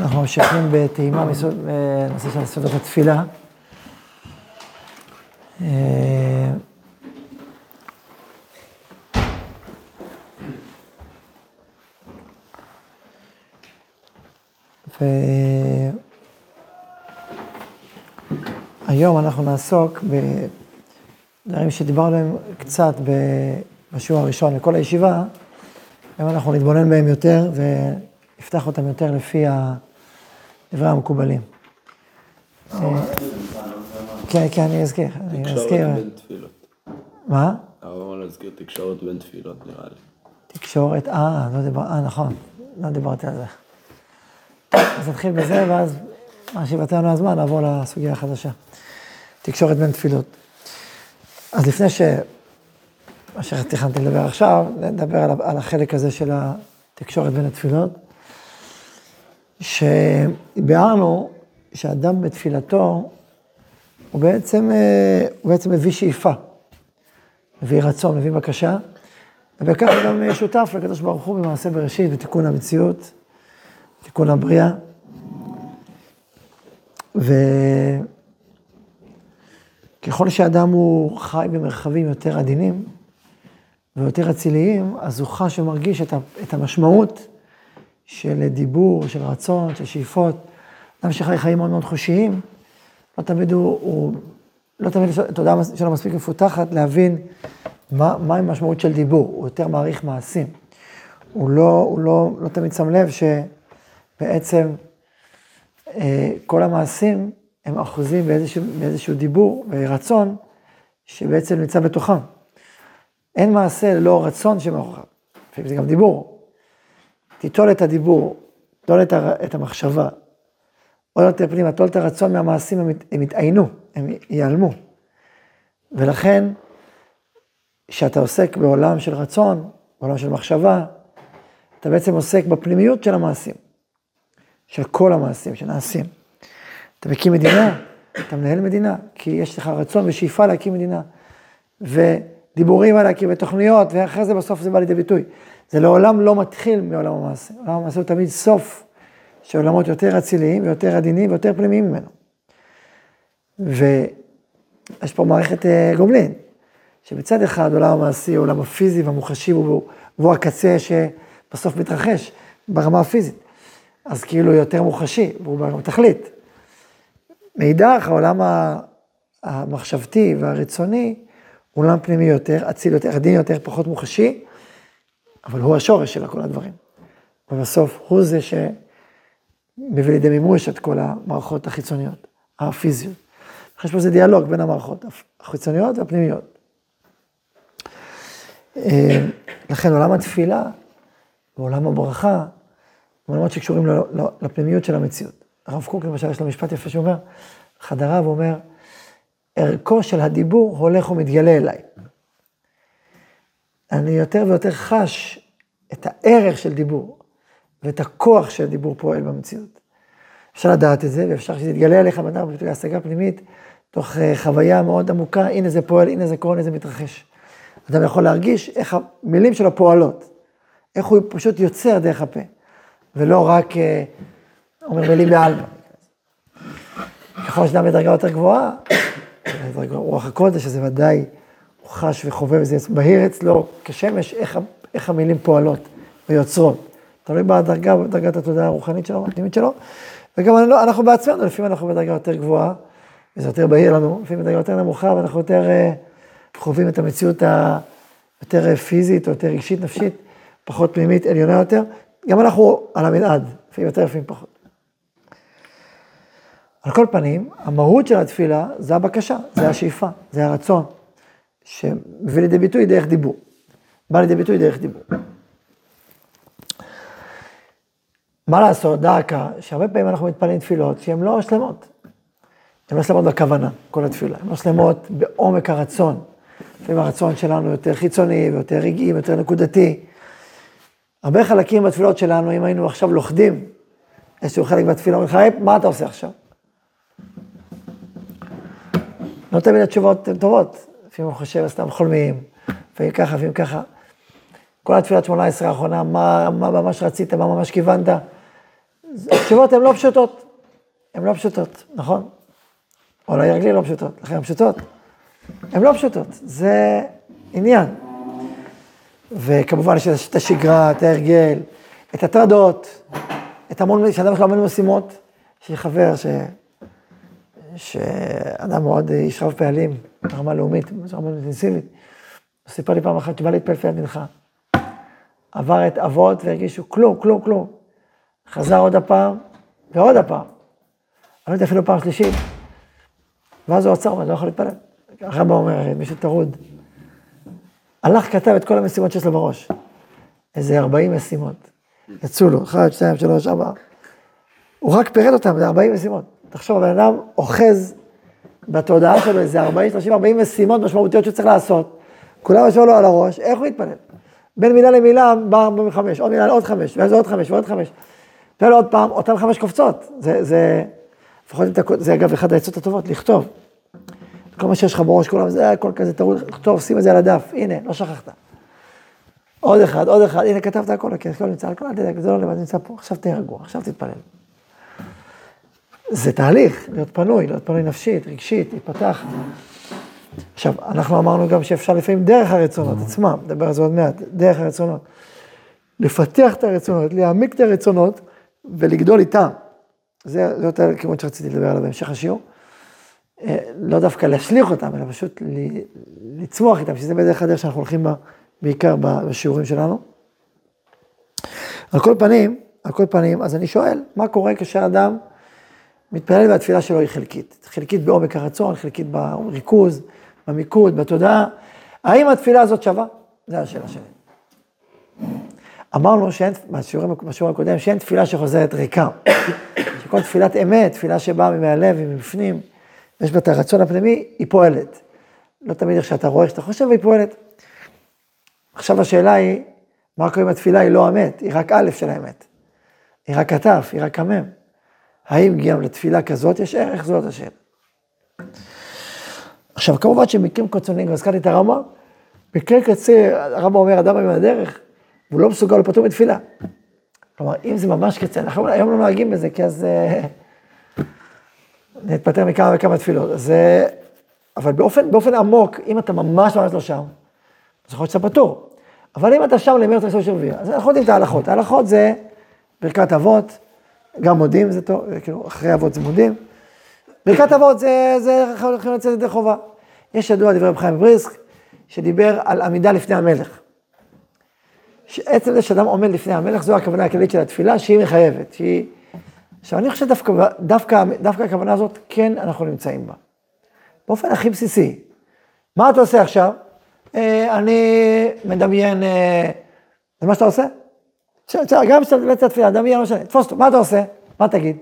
אנחנו ממשיכים בטעימה בנושא של סודות התפילה. אה, והיום אנחנו נעסוק בדברים שדיברנו עליהם קצת בשיעור הראשון לכל הישיבה, היום אנחנו נתבונן בהם יותר ונפתח אותם יותר לפי דברי המקובלים. כן, כן, אני אזכיר, אני אזכיר. תקשורת בין תפילות. מה? הרב להזכיר תקשורת בין תפילות, נראה לי. תקשורת, אה, לא דיבר, אה, נכון, לא דיברתי על זה. אז נתחיל בזה, ואז מה שיוותר לנו הזמן, נעבור לסוגיה החדשה. תקשורת בין תפילות. אז לפני ש... מה שתכננתי לדבר עכשיו, נדבר על, על החלק הזה של התקשורת בין התפילות, שביארנו שאדם בתפילתו, הוא בעצם, אה, הוא בעצם מביא שאיפה, מביא רצון, מביא בקשה, ובכך הוא גם שותף לקדוש ברוך הוא במעשה בראשית, בתיקון המציאות, תיקון הבריאה. וככל שאדם הוא חי במרחבים יותר עדינים ויותר אציליים, אז הוא חש ומרגיש את המשמעות של דיבור, של רצון, של שאיפות. אדם שחי חיים מאוד מאוד חושיים, לא תמיד הוא, הוא לא תמיד התודעה שלו מספיק מפותחת להבין מה, מה המשמעות של דיבור, הוא יותר מעריך מעשים. הוא לא, הוא לא, לא תמיד שם לב שבעצם אה, כל המעשים הם אחוזים באיזשהו, באיזשהו דיבור ורצון שבעצם נמצא בתוכם. אין מעשה ללא רצון שמאחוריו, לפעמים זה גם דיבור. תיטול את הדיבור, תיטול את, את המחשבה, עוד יותר פנימה, תיטול את הרצון מהמעשים, הם, הם יתעיינו, הם ייעלמו. ולכן, כשאתה עוסק בעולם של רצון, בעולם של מחשבה, אתה בעצם עוסק בפנימיות של המעשים, של כל המעשים שנעשים. אתה מקים מדינה, אתה מנהל מדינה, כי יש לך רצון ושאיפה להקים מדינה. ודיבורים על להקים ותוכניות, ואחרי זה בסוף זה בא לידי ביטוי. זה לעולם לא מתחיל מעולם המעשה. עולם המעשה הוא תמיד סוף של עולמות יותר אציליים ויותר עדינים ויותר פנימיים ממנו. ויש פה מערכת אה, גומלין, שבצד אחד עולם המעשי, העולם הפיזי והמוחשי, והוא, הקצה שבסוף מתרחש ברמה הפיזית. אז כאילו יותר מוחשי, והוא ברמה תכלית. מאידך, העולם המחשבתי והרצוני, הוא עולם פנימי יותר, אציל יותר, עדין יותר, פחות מוחשי, אבל הוא השורש של כל הדברים. ובסוף הוא זה שמביא לידי מימוש את כל המערכות החיצוניות, הפיזיות. יש פה איזה דיאלוג בין המערכות החיצוניות והפנימיות. אה, לכן עולם התפילה ועולם הברכה, הם עולמות שקשורים לפנימיות של המציאות. הרב קוק למשל, יש לו משפט יפה שאומר, חדריו אומר, ערכו של הדיבור הולך ומתגלה אליי. אני יותר ויותר חש את הערך של דיבור, ואת הכוח שהדיבור פועל במציאות. אפשר לדעת את זה, ואפשר שזה יתגלה אליך בנר בהשגה פנימית, תוך אה, חוויה מאוד עמוקה, הנה זה פועל, הנה זה קורה, הנה זה מתרחש. אדם יכול להרגיש איך המילים שלו פועלות, איך הוא פשוט יוצר דרך הפה, ולא רק אה, אומר מילים בעלמא. ככל שאדם בדרגה יותר גבוהה, רוח הקודש, שזה ודאי הוא חש וחווה, וזה בהיר אצלו כשמש, איך, איך המילים פועלות ויוצרות. תלוי בדרגה, בדרגת התודעה הרוחנית שלו, הפנימית שלו, וגם אנחנו בעצמנו, לפעמים אנחנו בדרגה יותר גבוהה, וזה יותר בהיר לנו, לפעמים בדרגה יותר נמוכה, ואנחנו יותר uh, חווים את המציאות היותר פיזית, או יותר רגשית, נפשית, פחות פנימית, עליונה יותר. גם אנחנו על המנעד, לפעמים יותר, לפעמים פחות. על כל פנים, המהות של התפילה זה הבקשה, זה השאיפה, זה הרצון, שמביא לידי ביטוי דרך דיבור. בא לידי ביטוי דרך דיבור. מה לעשות, דאקה, שהרבה פעמים אנחנו מתפללים תפילות שהן לא שלמות. הן לא שלמות בכוונה, כל התפילה. הן לא שלמות בעומק הרצון. לפעמים הרצון שלנו יותר חיצוני ויותר רגעי ויותר נקודתי. הרבה חלקים בתפילות שלנו, אם היינו עכשיו לוכדים איזשהו חלק בתפילה, אומרים לך, מה אתה עושה עכשיו? לא תמיד התשובות הן טובות. לפעמים הוא חושב, סתם חולמים, לפעמים ככה, לפעמים ככה. כל התפילת שמונה עשרה האחרונה, מה, מה ממש רצית, מה ממש כיוונת, התשובות הן לא פשוטות. הן לא פשוטות, נכון? או לרגלי לא פשוטות, לכן הן פשוטות. הן לא פשוטות, זה עניין. וכמובן יש את השגרה, את ההרגל, את הטרדות, את המון, שאדם יש לו המון משימות. יש לי חבר ש... שאדם מאוד איש רב פעלים, ברמה לאומית, מאוד אינטנסיבית. הוא סיפר לי פעם אחת שבא להתפלל לפני המנחה. עבר את אבות והרגישו כלום, כלום, כלום. חזר עוד הפעם, ועוד הפעם. אני לא יודע אפילו פעם שלישית. ואז הוא עצר, אני לא יכול להתפלל. הרמב"ם אומר, מישהו טרוד. הלך, כתב את כל המשימות שיש לו בראש. איזה 40 משימות. יצאו לו, 1, 2, 3, 4. הוא רק פירט אותם, זה 40 משימות. תחשוב, הבן אדם אוחז בתודעה שלו איזה 40, 30, 40 משימות משמעותיות שהוא צריך לעשות. כולם ישבו לו על הראש, איך הוא יתפלל? בין מילה למילה בא 45, עוד מילה לעוד חמש, ואז עוד חמש ועוד חמש. תראה לו עוד פעם, אותן חמש קופצות. זה, זה, לפחות אם אתה, זה אגב אחד העצות הטובות, לכתוב. כל מה שיש לך בראש, כולם, זה הכל כזה טרוד, לכתוב, שים את זה על הדף, הנה, לא שכחת. עוד אחד, עוד אחד, הנה כתבת הכל, כן, הכל נמצא, הכל, אל תדאג, זה לא לבד, נמצא פה, עכשיו תהיה רגוע, עכשיו תתפלל. זה תהליך, להיות פנוי, להיות פנוי נפשית, רגשית, להיפתח. עכשיו, אנחנו אמרנו גם שאפשר לפעמים דרך הרצונות עצמם, נדבר על זה עוד מעט, דרך הרצונות. לפתח את הרצונות, להעמיק את הרצונות ולגדול איתם. זה, יותר כיוון שרציתי לדבר עליו בהמשך השיעור. אה, לא דווקא להשליך אותם, אלא פשוט לצמוח איתם, שזה בדרך הדרך שאנחנו הולכים בה, בעיקר בשיעורים שלנו. על כל פנים, על כל פנים, אז אני שואל, מה קורה כשאדם מתפלל והתפילה שלו היא חלקית? חלקית בעומק הרצון, חלקית בריכוז, במיקוד, בתודעה. האם התפילה הזאת שווה? זו השאלה שלי. אמרנו שאין, בשיעור הקודם, שאין תפילה שחוזרת ריקה. שכל תפילת אמת, תפילה שבאה מהלב ומבפנים, יש בה את הרצון הפנימי, היא פועלת. לא תמיד איך שאתה רואה, איך שאתה חושב, היא פועלת. עכשיו השאלה היא, מה קורה אם התפילה היא לא אמת, היא רק א' של האמת. היא רק כתף, היא רק המם. האם גם לתפילה כזאת יש ערך? זאת השאלה. עכשיו, כמובן שמקרים קיצוניים, הזכרתי את הרמב"ם, מקרה קצה, הרמב"ם אומר, אדם היום הדרך, והוא לא מסוגל לפטור בתפילה. כלומר, אם זה ממש קצה, אנחנו היום לא נוהגים בזה, כי אז אה, נתפטר מכמה וכמה תפילות. זה, אבל באופן, באופן עמוק, אם אתה ממש ממש לא שם, אז יכול להיות שאתה פטור. אבל אם אתה שם למרץ ראשון של רביעי, אז אנחנו יודעים את ההלכות. ההלכות זה ברכת אבות, גם מודים זה טוב, כאילו, אחרי אבות זה מודים. ברכת אבות זה, זה יכולים לצאת ידי חובה. יש ידוע דברי רב חיים בריסק, שדיבר על עמידה לפני המלך. שעצם זה שאדם עומד לפני המלך, זו הכוונה הכללית של התפילה, שהיא מחייבת, שהיא... עכשיו, אני חושב שדווקא דווקא, דווקא הכוונה הזאת, כן אנחנו נמצאים בה. באופן הכי בסיסי. מה אתה עושה עכשיו? אה, אני מדמיין, אה, זה מה שאתה עושה? גם כשאתה מדמיין את התפילה, דמיין, לא משנה, תפוס אותו, מה אתה עושה? מה תגיד?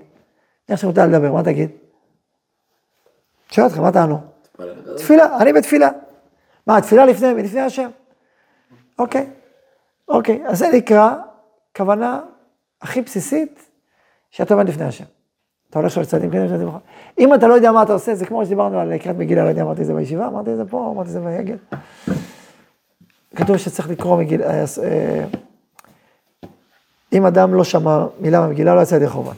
איך שמותר לדבר, מה תגיד? שואל אותך, מה תענו? תפילה, אני בתפילה. מה, תפילה לפני מי? לפני השם. אוקיי, אוקיי, אז זה נקרא כוונה הכי בסיסית שאתה עומד לפני השם. אתה הולך שלוש צעדים כן, צעדים אחר. אם אתה לא יודע מה אתה עושה, זה כמו שדיברנו על קריאת מגילה, לא יודע, אמרתי את זה בישיבה, אמרתי את זה פה, אמרתי את זה ביגל. כתוב שצריך לקרוא מגילה, אה, אה, אם אדם לא שמע מילה במגילה, לא יצא ידי חובה.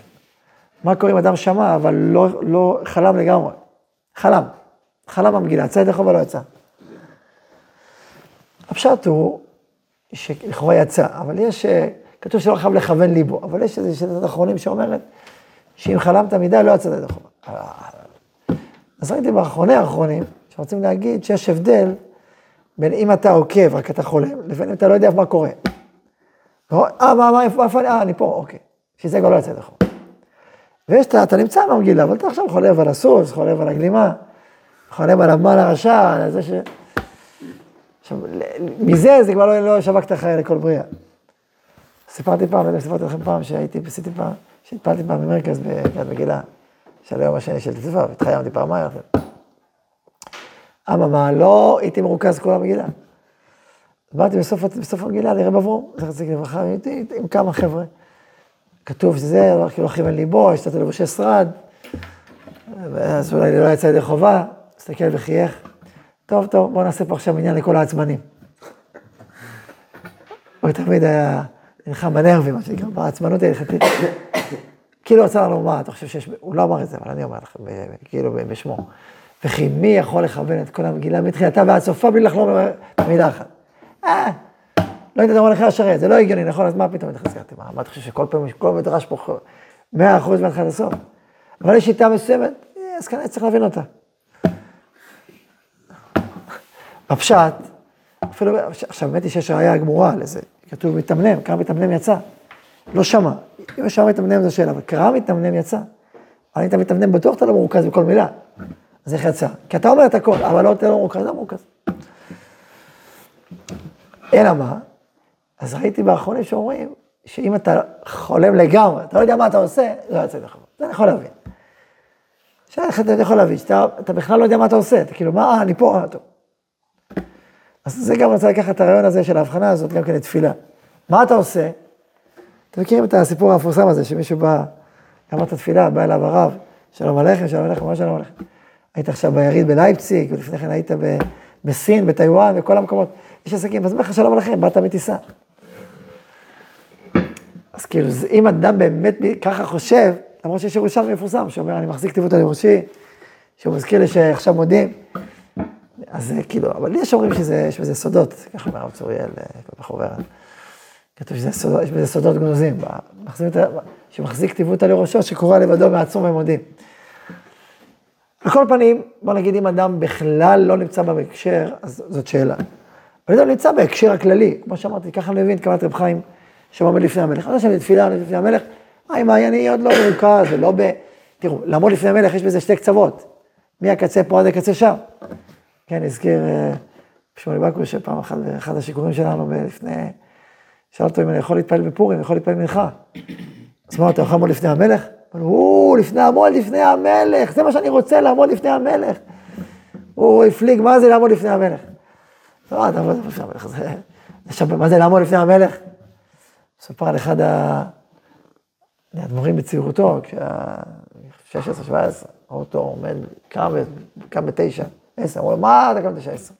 מה קורה אם אדם שמע, אבל לא, לא חלם לגמרי? חלם. חלם במגילה, יצא ידי חובה, לא יצא. הפשט הוא שלכאורה יצא, אבל יש, אה, כתוב שלא חייב לכוון ליבו, אבל יש איזה שטת אחרונים שאומרת שאם חלמת מדי לא יצא ידי חובה. אז ראיתי באחרוני האחרונים, שרוצים להגיד שיש הבדל בין אם אתה עוקב, רק אתה חולם, לבין אם אתה לא יודע מה קורה. אה, מה, מה, איפה אני, אה, אני פה, אוקיי. שזה כבר לא יצא ידי חובה. ויש, אתה, נמצא במגילה, אבל אתה עכשיו חולב על הסוס, חולב על הגלימה, חולב על המן הרשע, על זה ש... עכשיו, מזה זה כבר לא, לא שווקת חיי לכל בריאה. סיפרתי פעם, יודע, סיפרתי לכם פעם שהייתי, עשיתי פעם, שהתפלתי פעם במרכז בקריאת מגילה, של היום השני של תצפה, והתחיימתי פעמיים. אממה, לא הייתי מרוכז כל המגילה. באתי בסוף, בסוף המגילה לרב אברום, זכר צדיק לברכה, הייתי עם כמה חבר'ה. כתוב שזה, כאילו לא ליבו, קצת לבושי שרד, ואז אולי לא יצא ידי חובה, הסתכל וחייך. טוב, טוב, בואו נעשה פה עכשיו עניין לכל העצמנים. הוא תמיד היה נלחם בנרבים, מה שנקרא, בעצמנות ההלכתית. כאילו רצה לנו, מה, אתה חושב שיש, הוא לא אמר את זה, אבל אני אומר לכם, כאילו בשמו. וכי מי יכול לכוון את כל המגילה מתחילתה ועד סופה בלי לחלום במילה אחת? אה, לא היית אומר לך השרת, זה לא הגיוני, נכון? אז מה פתאום התחזקתי? מה, מה אתה חושב שכל פעם, כל מדרש פה מאה אחוז מהתחלת לסוף? אבל יש שיטה מסוימת, אה, אז כנראה צריך להבין אותה. בפשט, אפילו, עכשיו, האמת היא שיש ראייה גמורה לזה, כתוב מתמנם, קרא מתמנם יצא, לא שמע. אם יש שמע מתמנם זו שאלה, אבל קרא מתמנם יצא. אבל אם אתה מתמנם בטוח אתה לא מרוכז בכל מילה, אז איך יצא? כי אתה אומר את הכל, אבל לא, אתה לא מרוכז, לא מרוכז. אלא מה? אז ראיתי באחרונים שאומרים, שאם אתה חולם לגמרי, אתה לא יודע מה אתה עושה, לא יוצא לך. זה אני יכול להבין. שאלה אתה יכול להבין, שאתה אתה בכלל לא יודע מה אתה עושה, אתה כאילו, מה, אה, אני פה, אה, טוב. אז זה גם רוצה לקחת את הרעיון הזה של ההבחנה הזאת, גם כן לתפילה. מה אתה עושה? אתם מכירים את הסיפור המפורסם הזה, שמישהו בא, גמר את התפילה, בא אליו הרב, שלום עליכם, שלום עליכם, מה שלום עליכם? היית עכשיו ביריד בלייפציג, ולפני כן היית ב, בסין, בטיוואן, בכל המקומות, יש עסקים, אז אומר לך שלום עליכם, באת מטיסה. אז כאילו, אם אדם באמת ככה חושב, למרות שיש ירושלמי מפורסם, שאומר, אני מחזיק כתיבות על ראשי, שהוא מזכיר לי שעכשיו מודים, אז כאילו, אבל יש אומרים שיש בזה סודות, ככה אומר הרב צוריאל, אה, בחוברת. כתוב שזה סודות, יש בזה סודות גנוזים, שמחזיק כתיבות על ראשו, שקורא לבדו מעצום ומודים. על כל פנים, בוא נגיד אם אדם בכלל לא נמצא בהקשר, אז זאת שאלה. אבל הוא נמצא בהקשר הכללי, כמו שאמרתי, ככה אני מבין את כוונת רב חיים, שעומד לפני המלך. אני חושב בתפילה, לפני המלך, היי, אני עוד לא מרוכז ולא ב... תראו, לעמוד לפני המלך יש בזה שתי קצוות, מהקצה פה עד הקצה שם. כן, הזכיר אה, שמואל בקוש, שפעם אחת באחד השיכורים שלנו, לפני, שאל אותו אם אני יכול להתפלל בפורים, יכול להתפלל מנחה. אז מה, אתה יכול לעמוד לפני המלך? לו, או, לפני לעמוד לפני המלך, זה מה שאני רוצה, לעמוד לפני המלך. הוא הפליג, מה זה לעמוד לפני המלך? לא, אתה עמוד לפני המלך, זה... עכשיו, מה זה לעמוד לפני המלך? ספר על אחד. האדמו"רים בצעירותו, כשהיה 16, 17, ראו אותו עומד, קם, בתשע, עשר, אמרו לו, מה אתה קם בתשע, עשר?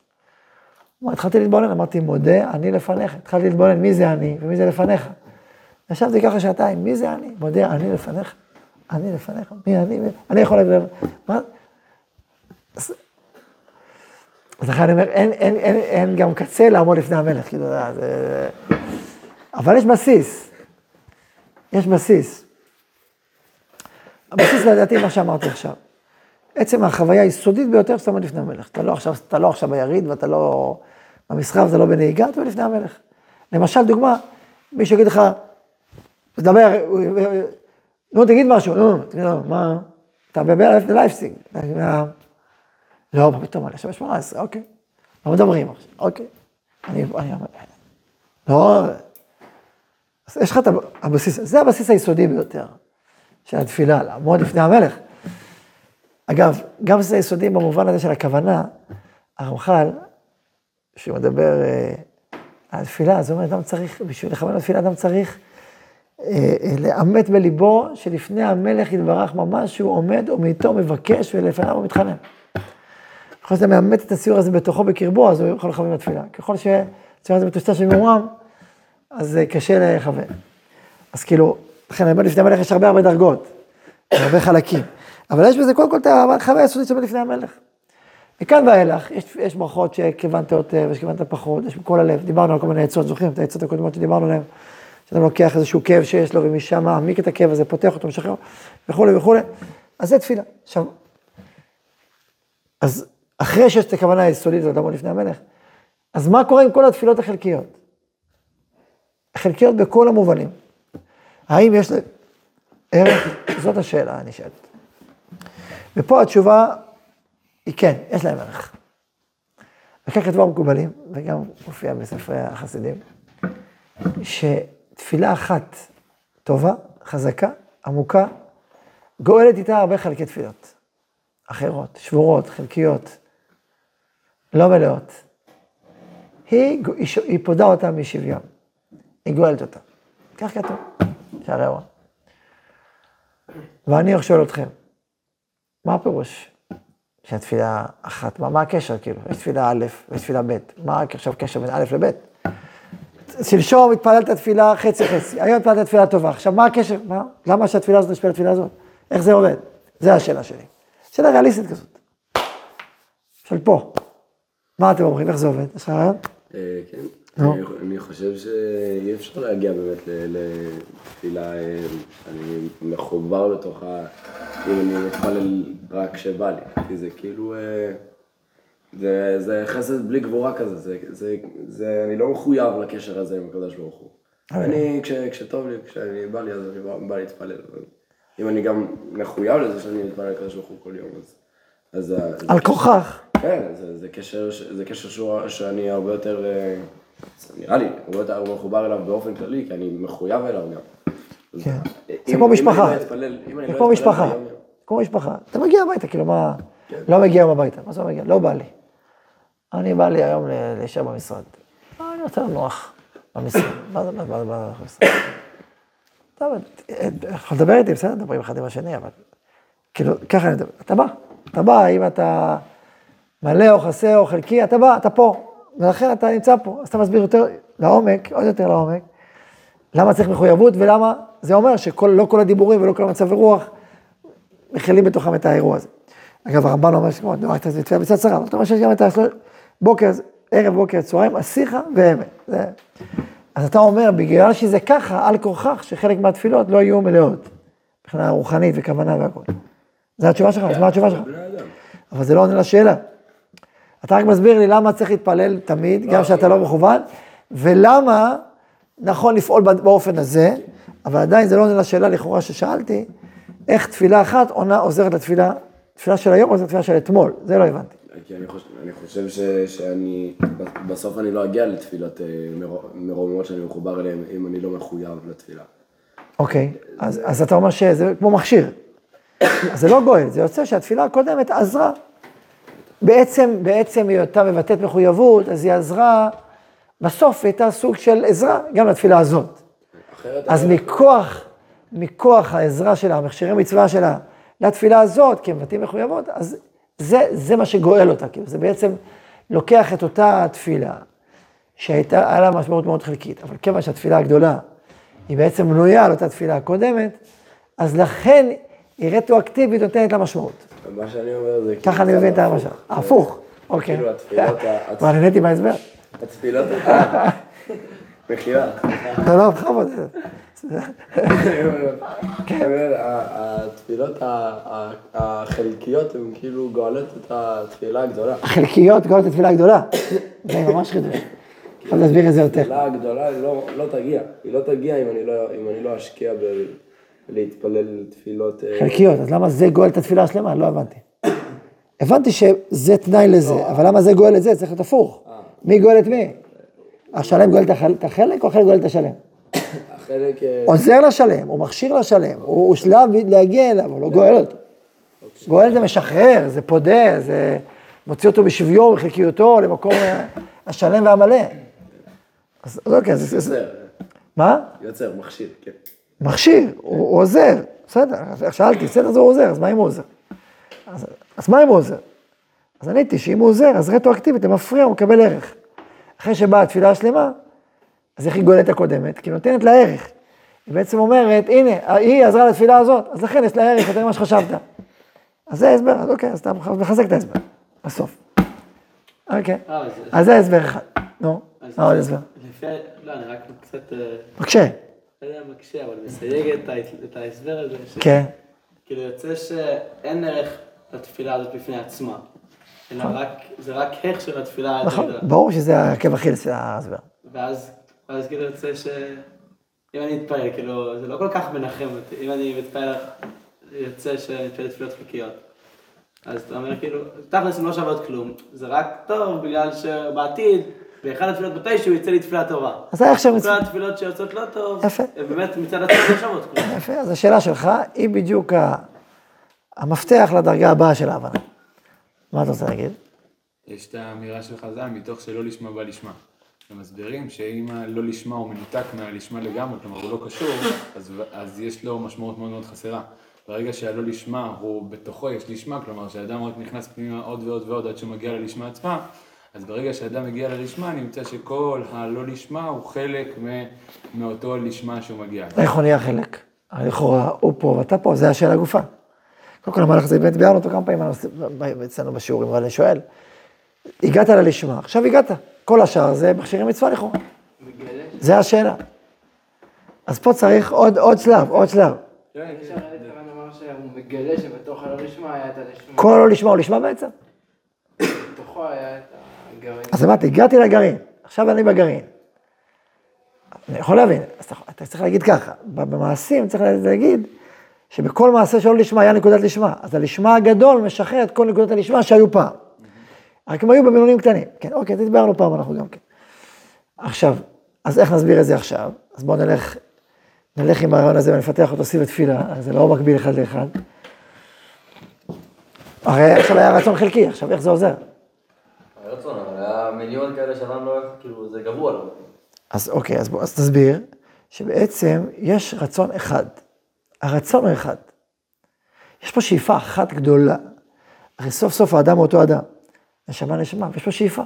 הוא התחלתי להתבונן, אמרתי, מודה, אני לפניך. התחלתי להתבונן, מי זה אני ומי זה לפניך. ישבתי ככה שעתיים, מי זה אני? מודה, אני לפניך. אני לפניך, מי אני? אני יכול להגיד, מה? אז לכן אני אומר, אין, אין, אין, אין גם קצה לעמוד לפני המלך, כאילו, זה... זה- אבל יש בסיס. יש בסיס. הבסיס לדעתי מה שאמרתי עכשיו. עצם החוויה היסודית ביותר שאתה עומד לפני המלך. אתה לא עכשיו, אתה לא עכשיו ביריד ואתה לא במסחר, אתה לא בנהיגה, אתה עומד לפני המלך. למשל, דוגמה, מישהו יגיד לך, תדבר, נו, תגיד משהו, נו, תגיד לו, מה, אתה בלייפסיג. לא, מה פתאום, אני עכשיו ב-18, אוקיי. לא מדברים עכשיו, אוקיי. אני, אני, לא, אז יש לך את הבסיס, זה הבסיס היסודי ביותר של התפילה, לעמוד לפני המלך. אגב, גם זה יסודי במובן הזה של הכוונה, הרמח"ל, שהוא מדבר אה, על תפילה, אז הוא אומר, אדם צריך, בשביל לכוון לתפילה, אדם צריך לאמת בליבו שלפני המלך יתברך ממש שהוא עומד ומאיתו מבקש ולפניו הוא מתחנן. ככל שאתה מאמת את הציור הזה בתוכו בקרבו, אז הוא יכול לכוון בתפילה. ככל שהציור הזה מטושטש וממורם, אז אה, קשה לכוון. אז כאילו, לכן אומר, לפני המלך יש הרבה הרבה דרגות, הרבה חלקים. אבל יש בזה קודם כל את החוויה היסודית שעומד לפני המלך. מכאן ואילך, יש, יש ברכות שכיוונת יותר ושכיוונת פחות, יש בכל הלב, דיברנו על כל מיני עצות, זוכרים את העצות הקודמות שדיברנו עליהן, שאדם לוקח איזשהו כאב שיש לו ומשם מעמיק את הכאב הזה, פותח אותו, משחרר, וכולי וכולי, אז זה תפילה. עכשיו, אז אחרי שיש את הכוונה היסודית הזאת לעמוד לפני המלך, אז מה קורה עם כל התפילות החלקיות? חלקיות בכל המובנים. האם יש להם ערך? זאת השאלה הנשאלת. ופה התשובה היא כן, יש להם ערך. וכך כתבו המקובלים, וגם מופיע בספרי החסידים, שתפילה אחת טובה, חזקה, עמוקה, גואלת איתה הרבה חלקי תפילות. אחרות, שבורות, חלקיות, לא מלאות. היא, היא, היא פודה אותה משוויון. היא גואלת אותה. כך כתוב, שערי אורה. ואני שואל אתכם, מה הפירוש שהתפילה אחת, מה, מה הקשר כאילו? יש תפילה א' ויש תפילה ב', מה עכשיו הקשר בין א' לב'? שלשום התפללת תפילה חצי חצי, היום התפללת תפילה טובה. עכשיו, מה הקשר? מה? למה שהתפילה הזאת תשפיע על התפילה הזאת? איך זה עובד? זו השאלה שלי. שאלה ריאליסטית כזאת. של פה. מה אתם אומרים? איך זה עובד? יש לך רעיון? אה, כן. אני- חושב שאי אפשר להגיע באמת לתפילה, אה, אני מחובר לתוכה, אם אני מתפלל רק כשבא לי, כי זה כאילו, אה, זה, זה חסד בלי גבורה כזה, זה, זה, זה, אני לא מחויב לקשר הזה עם הקדוש ברוך הוא. אני, כש, כשטוב לי, כשאני בא לי, אז אני בא, בא להתפלל, אם אני גם מחויב לזה שאני מתפלל לקדוש ברוך הוא כל יום, אז... אז זה על כוחך. כן, זה, זה קשר, זה קשר שהוא, שאני הרבה יותר, אה, נראה לי, הרבה יותר מחובר אליו באופן כללי, כי אני מחויב אליו גם. כן. זה כמו משפחה. לא זה לא כמו משפחה. כמו משפחה. אתה מגיע הביתה, כאילו מה... לא מגיע היום הביתה. מה זה מגיע? לא בא לי. אני בא לי היום להישאר במשרד. אני רוצה לנוח במשרד. מה זה, זה, זה, זה, במשרד? טוב, יכול לדבר איתי, בסדר, מדברים אחד עם השני, אבל... כאילו, ככה אני מדבר. אתה בא. אתה בא, אם אתה מלא או חסר או חלקי, אתה בא, אתה פה. ולכן אתה נמצא פה. אז אתה מסביר יותר לעומק, עוד יותר לעומק, למה צריך מחויבות ולמה זה אומר שלא כל הדיבורים ולא כל המצבי רוח מכילים בתוכם את האירוע הזה. אגב, הרמב"ן אומר שכמו, רק את תפילה מצד שרה, אבל אתה אומר שיש גם את השלוש, בוקר, ערב, בוקר, צהריים, אסיחה ואמת. זה... אז אתה אומר, בגלל שזה ככה, על כורכך, שחלק מהתפילות לא יהיו מלאות, מבחינה רוחנית וכוונה והכול. זו התשובה שלך, אז מה התשובה שלך? אבל זה לא עונה לשאלה. אתה רק מסביר לי למה צריך להתפלל תמיד, גם כשאתה לא מכוון, ולמה נכון לפעול באופן הזה, אבל עדיין זה לא עונה לשאלה לכאורה ששאלתי, איך תפילה אחת עונה עוזרת לתפילה, תפילה של היום עוזרת לתפילה של אתמול, זה לא הבנתי. כי אני חושב, אני חושב ש, שאני, בסוף אני לא אגיע לתפילות אה, מרו- מרוממות שאני מחובר אליהן, אם אני לא מחויב לתפילה. אוקיי, אז, אז אתה אומר שזה כמו מכשיר. אז זה לא גואל, זה יוצא שהתפילה הקודמת עזרה. בעצם, בעצם היותה מבטאת מחויבות, אז היא עזרה, בסוף היא הייתה סוג של עזרה גם לתפילה הזאת. אחרת, אז מכוח, מכוח העזרה שלה, מכשירי מצווה שלה, לתפילה הזאת, כי הם מבטאים מחויבות, אז זה, זה מה שגואל אותה, כאילו, זה בעצם לוקח את אותה תפילה, שהייתה, היה לה משמעות מאוד חלקית, אבל כיוון שהתפילה הגדולה, היא בעצם בנויה על אותה תפילה הקודמת, אז לכן היא רטרואקטיבית נותנת לה משמעות. מה שאני אומר זה... ככה אני כאילו מבין את המשל. הפוך, אוקיי. כאילו התפילות ה- כבר נהניתי מההסבר. התפילות, מחילה. לא, לא, בכבוד. אני אומר, ה- התפילות החלקיות הן כאילו גואלות את התפילה הגדולה. החלקיות גורמת לתפילה הגדולה. זה ממש חידוש. יכול להסביר את זה יותר. התפילה הגדולה לא, לא תגיע, היא לא תגיע אם אני לא, לא אשקיע בלהתפלל תפילות... אה, חלקיות, אז למה זה גואל את התפילה השלמה? לא הבנתי. הבנתי שזה תנאי לזה, אבל למה זה גואל את זה? צריך להיות הפוך. מי גואל את מי? השלם גואל את החל- את החלק או החלק גואל את השלם? החלק... אה, עוזר לשלם, הוא מכשיר לשלם, הוא שלב להגיע אליו, הוא לא גואל אותו. גואל זה משחרר, זה פודה, זה מוציא אותו בשביו, בחלקיותו, למקום אה, השלם והמלא. אז אוקיי, אז. יוצר, מה? יוצר, מכשיר, כן. מכשיר, הוא, עוזר, בסדר, שאלתי, בסדר זה הוא עוזר, אז מה אם הוא עוזר? אז, מה אם הוא עוזר? אז עניתי שאם הוא עוזר, אז רטרואקטיבית, מפריע, הוא מקבל ערך. אחרי שבאה התפילה השלמה, אז איך היא גואלת את הקודמת? כי היא נותנת לה ערך. היא בעצם אומרת, הנה, היא עזרה לתפילה הזאת, אז לכן יש לה ערך יותר ממה שחשבת. אז זה ההסבר, אז אוקיי, אז אתה מחזק את ההסבר, בסוף. אוקיי, אה, אז- זה הסבר אחד. נו, מה עוד הסבר? לא, אני רק קצת, אה, בבקשה. לא יודע, מקשה, אבל מסייג את ההסבר הזה, כן. שכאילו יוצא שאין ערך לתפילה הזאת בפני עצמה, אלא רק, זה רק איך של התפילה נכון. ברור שזה העקב אכילס של ההסבר. ואז, ואז כאילו יוצא ש... אם אני אתפלל, כאילו, זה לא כל כך מנחם אותי. אם אני מתפלל, יוצא שאני מתפלל תפילות חלקיות. אז אתה אומר, כאילו, תכלס הן לא שוות כלום. זה רק טוב, בגלל שבעתיד, באחד התפילות מתישהו יצא לי תפילה טובה. אז זה עכשיו כל. התפילות שיוצאות לא טוב, יפה. הן באמת מצד עצמם לא שוות. יפה, אז השאלה שלך היא בדיוק המפתח לדרגה הבאה של ההבנה. מה אתה רוצה להגיד? יש את האמירה של חז"ל, מתוך שלא לשמה בא לשמה. הם מסבירים שאם הלא לשמה הוא מנותק מהלשמה לגמרי, כלומר הוא לא קשור, אז, אז יש לו משמעות מאוד מאוד חסרה. ברגע שהלא לשמה הוא בתוכו יש לשמה, כלומר שהאדם רק נכנס פנימה עוד ועוד ועוד עד שמגיע ללשמה עצמה, אז ברגע שאדם מגיע ללשמה, נמצא שכל הלא לשמה הוא חלק מאותו לשמה שהוא מגיע. איך הוא נהיה חלק? לכאורה, הוא פה ואתה פה, זה השאלה גופה. קודם כל, המהלך הזה, באמת ביארנו אותו כמה פעמים אצלנו בשיעורים, אבל אני שואל, הגעת ללשמה, עכשיו הגעת, כל השאר זה מכשירים מצווה לכאורה. זה השאלה. אז פה צריך עוד, עוד שלב, עוד שלב. את הלשמה. כל לא לשמה הוא לשמה בעצם. בתוכו היה את הגרעין. אז אמרתי, הגעתי לגרעין, עכשיו אני בגרעין. אני יכול להבין, אז אתה, אתה צריך להגיד ככה, במעשים צריך להגיד שבכל מעשה שלא לשמה היה נקודת לשמה, אז הלשמה הגדול משחרר את כל נקודות הלשמה שהיו פעם. רק הם היו במינונים קטנים. כן, אוקיי, זה דיברנו פעם, אנחנו גם כן. עכשיו, אז איך נסביר את זה עכשיו? אז בואו נלך, נלך עם הרעיון הזה ונפתח אותו סביב התפילה, זה לא מקביל אחד לאחד. הרי עכשיו היה רצון חלקי, עכשיו איך זה עוזר? היה רצון, אבל היה מיליון כאלה שאדם לא, כאילו, זה עליו. אז אוקיי, אז בוא, אז תסביר שבעצם יש רצון אחד. הרצון הוא אחד. יש פה שאיפה אחת גדולה. הרי סוף סוף האדם הוא אותו אדם. נשמה נשמה, ויש פה שאיפה.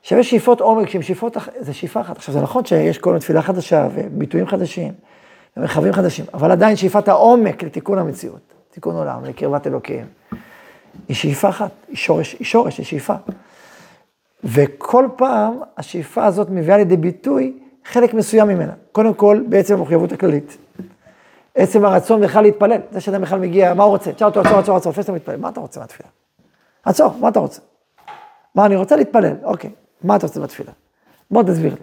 עכשיו יש שאיפות עומק שהן שאיפות, זה שאיפה אחת. עכשיו זה נכון שיש כל מיני תפילה חדשה וביטויים חדשים ומרחבים חדשים, אבל עדיין שאיפת העומק לתיקון המציאות, תיקון עולם, לקרבת אלוקים, היא שאיפה אחת, היא שורש, היא שורש, היא שאיפה. וכל פעם השאיפה הזאת מביאה לידי ביטוי חלק מסוים ממנה. קודם כל, בעצם המחויבות הכללית. עצם הרצון בכלל להתפלל. זה שאדם בכלל מגיע, מה הוא רוצה? תשאל אותו, עצור, עצור, עצור, לפני שאתה מתפלל, מה אתה רוצה מהתפילה? עצור, מה אתה רוצה? מה, אני רוצה להתפלל, אוקיי, מה אתה רוצה בתפילה? בוא תסביר לי.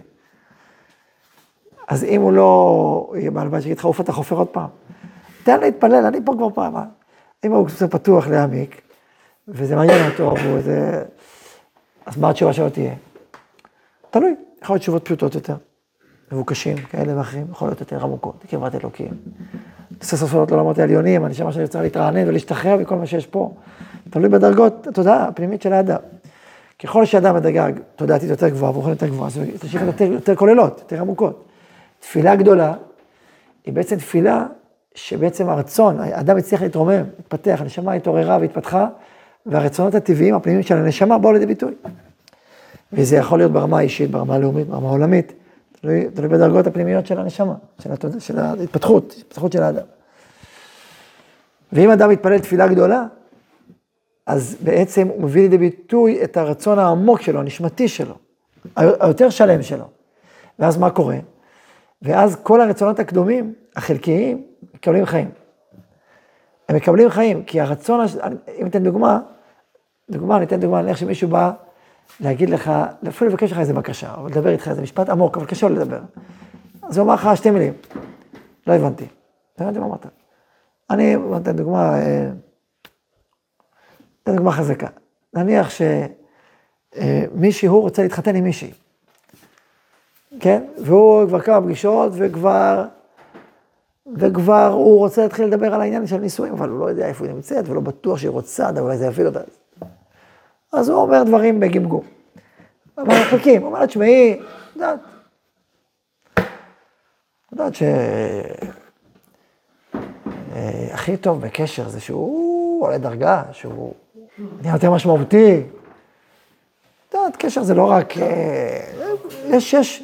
אז אם הוא לא יהיה בעל בית שיגיד לך, עוף אתה חופר עוד פעם. תן להתפלל, אני פה כבר פעם. אם הוא קצת פתוח להעמיק, וזה מעניין אותו, והוא זה... אז מה התשובה שלו תהיה? תלוי, יכול להיות תשובות פשוטות יותר, מבוקשים כאלה ואחרים, יכול להיות יותר עמוקות, קרבת אלוקים. סוף סוף לעולמות העליונים, אני שמע שאני צריך להתרענן ולהשתחרר מכל מה שיש פה. תלוי בדרגות התודעה הפנימית של האדם. ככל שאדם בדרגה תודעתית יותר גבוהה ורוחנית יותר גבוהה, אז לו יותר, יותר כוללות, יותר עמוקות. תפילה גדולה היא בעצם תפילה שבעצם הרצון, האדם הצליח להתרומם, להתפתח, הנשמה התעוררה והתפתחה, והרצונות הטבעיים, הפנימיים של הנשמה באו לידי ביטוי. וזה יכול להיות ברמה האישית, ברמה הלאומית, ברמה העולמית, תלוי, תלוי בדרגות הפנימיות של הנשמה, של, התוד... של ההתפתחות, התפתחות של האדם. ואם אדם מתפלל תפילה גדולה, אז בעצם הוא מביא לידי ביטוי את הרצון העמוק שלו, הנשמתי שלו, היותר שלם שלו. ואז מה קורה? ואז כל הרצונות הקדומים, החלקיים, מקבלים חיים. הם מקבלים חיים, כי הרצון, אם אתן דוגמה, דוגמה, אני אתן דוגמה, נניח שמישהו בא להגיד לך, אפילו לבקש לך איזה בקשה, או לדבר איתך איזה משפט עמוק, אבל קשה לו לדבר. אז הוא אמר לך שתי מילים, לא הבנתי. לא הבנתי מה אמרת. אני נותן דוגמה, אה, נותן דוגמה חזקה. נניח שמישהו רוצה להתחתן עם מישהי, כן? והוא כבר כמה פגישות, וכבר, וכבר הוא רוצה להתחיל לדבר על העניין של נישואים, אבל הוא לא יודע איפה היא נמצאת, ולא בטוח שהיא רוצה, אולי זה יפיל אותה. אז הוא אומר דברים בגמגום. אבל מחכים, הוא אומר לה, תשמעי, יודעת, יודעת ש... אה, הכי טוב בקשר זה שהוא עולה דרגה, שהוא נהיה יותר משמעותי. את יודעת, קשר זה לא רק... אה, יש, יש...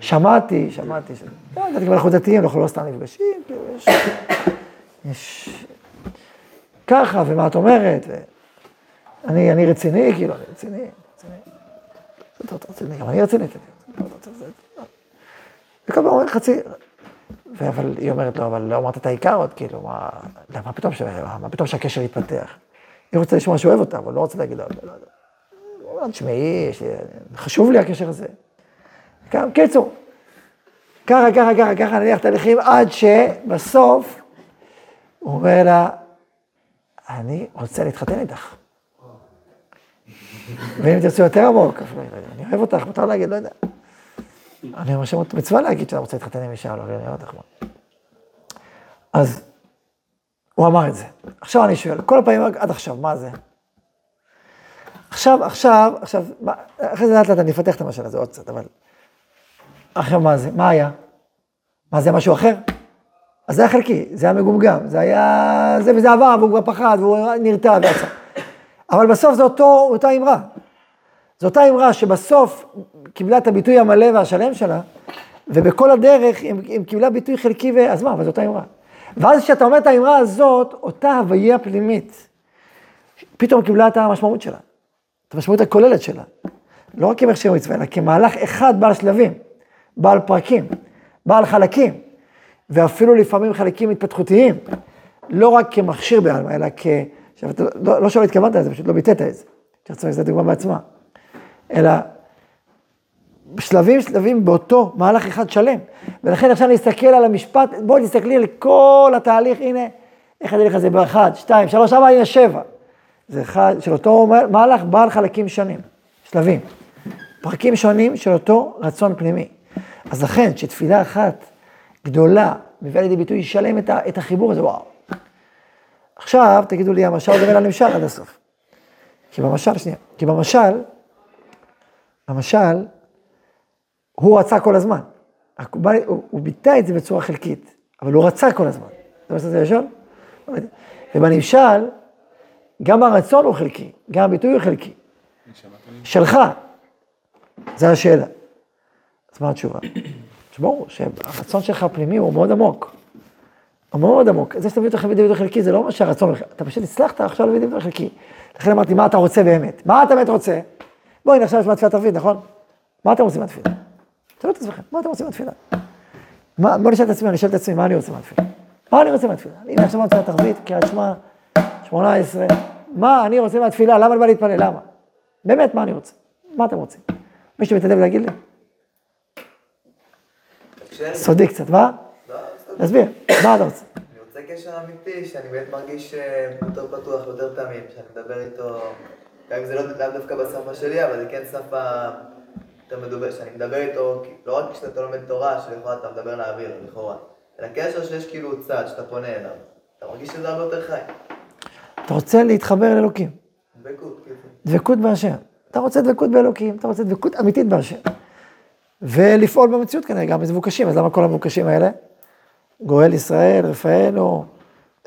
שמעתי, שמעתי. לא יודעת, אנחנו דתיים, אנחנו לא סתם נפגשים, כאילו. יש... ככה, ומה את אומרת? אני, אני רציני, כאילו, אני רציני, רציני. אתה רציני, אני רציני. וכל פעם אומר חצי, אבל היא אומרת לו, אבל לא אמרת את העיקר עוד, כאילו, מה, לא, מה פתאום, ש- מה פתאום שהקשר יתפתח? היא רוצה לשמוע שהוא אוהב אותה, אבל לא רוצה להגיד לה, לא. הוא אומר, תשמעי, חשוב לי הקשר הזה. גם, קיצור, ככה, ככה, ככה, ככה, נניח תהליכים, עד שבסוף, הוא אומר לה, אני רוצה להתחתן איתך. ואם תרצו יותר עמוק, אני אוהב אותך, מותר להגיד, לא יודע. אני אומר מצווה להגיד שאני רוצה להתחתן עם אישה, לא, אני אוהב אותך. אז הוא אמר את זה. עכשיו אני שואל, כל הפעמים עד עכשיו, מה זה? עכשיו, עכשיו, עכשיו, אחרי זה לאט לאט אני אפתח את המשל הזה עוד קצת, אבל... עכשיו מה זה? מה היה? מה זה משהו אחר? אז זה היה חלקי, זה היה מגומגם, זה היה... זה וזה עבר, והוא כבר פחד, והוא נרתע ויצא. אבל בסוף זו אותה אמרה. זו אותה אמרה שבסוף קיבלה את הביטוי המלא והשלם שלה, ובכל הדרך היא, קיבלה ביטוי חלקי, ו... אז מה, אבל זו אותה אמרה. ואז כשאתה אומר את האמרה הזאת, אותה הוויה פנימית, פתאום קיבלה את המשמעות שלה, את המשמעות הכוללת שלה. לא רק כמכשיר מצווה, אלא כמהלך אחד בעל שלבים, בעל פרקים, בעל חלקים, ואפילו לפעמים חלקים התפתחותיים, לא רק כמכשיר בעלמא, אלא כ... עכשיו, אתה לא, לא שלא התכוונת לזה, פשוט לא ביטאת את זה. צריך לזה דוגמה בעצמה. אלא שלבים שלבים באותו מהלך אחד שלם. ולכן עכשיו נסתכל על המשפט, בואי תסתכלי על כל התהליך, הנה, איך אני אלך על זה באחד, שתיים, שלוש, ארבע, הנה שבע. זה אחד, של אותו מהלך בעל חלקים שונים, שלבים. פרקים שונים של אותו רצון פנימי. אז לכן, שתפילה אחת גדולה מביאה לידי ביטוי שלם את, ה, את החיבור הזה, וואו. עכשיו, תגידו לי, המשל דומה לנמשל עד הסוף. כי במשל, שנייה, כי במשל, המשל, הוא רצה כל הזמן. הוא, הוא ביטא את זה בצורה חלקית, אבל הוא רצה כל הזמן. זה מה שזה לשון? ובנמשל, גם הרצון הוא חלקי, גם הביטוי הוא חלקי. שלך, זה השאלה. אז מה התשובה? ברור שהרצון שלך הפנימי הוא מאוד עמוק. מאוד עמוק. זה שאתה מביא אותו ביטוי חלקי זה לא מה שהרצון, אתה פשוט הצלחת עכשיו ביטוי חלקי. לכן אמרתי, מה אתה רוצה באמת? מה אתה באמת רוצה? בואי, הנה עכשיו יש תפילת ערבית, נכון? מה אתם רוצים מהתפילה? תשאלו את עצמכם, מה אתם רוצים מהתפילה? בוא נשאל את עצמי, אני אשאל את עצמי, מה אני רוצה מהתפילה? מה אני רוצה מהתפילה? הנה עכשיו אני תפילת ערבית, קריאת שמע, שמונה עשרה, מה אני רוצה מהתפילה? למה אני בא להתפלל? למה? באמת, מה אני רוצה? מה אתם רוצים? מישהו מתנדב להגיד לי? סודי קצת, מה? תסביר, מה אתה רוצה? אני רוצה קשר אמיתי, שאני באמת מרגיש אה, יותר פתוח, יותר תמים, שאני מדבר איתו, גם אם זה לא דווקא בשפה שלי, אבל זה כן שפה יותר מדוברת, שאני מדבר איתו, לא רק כשאתה לומד תורה, שלכאורה אתה מדבר לאוויר, לכאורה, אלא קשר שיש כאילו צד, שאתה פונה אליו. אתה מרגיש שזה הרבה יותר חי. אתה רוצה להתחבר לאלוקים. דבקות, כאילו. דבקות בהשם. אתה רוצה דבקות באלוקים, אתה רוצה דבקות אמיתית בהשם. ולפעול במציאות כנראה, גם במבוקשים, אז למה כל המבוקשים האלה? גואל ישראל, רפאל, או...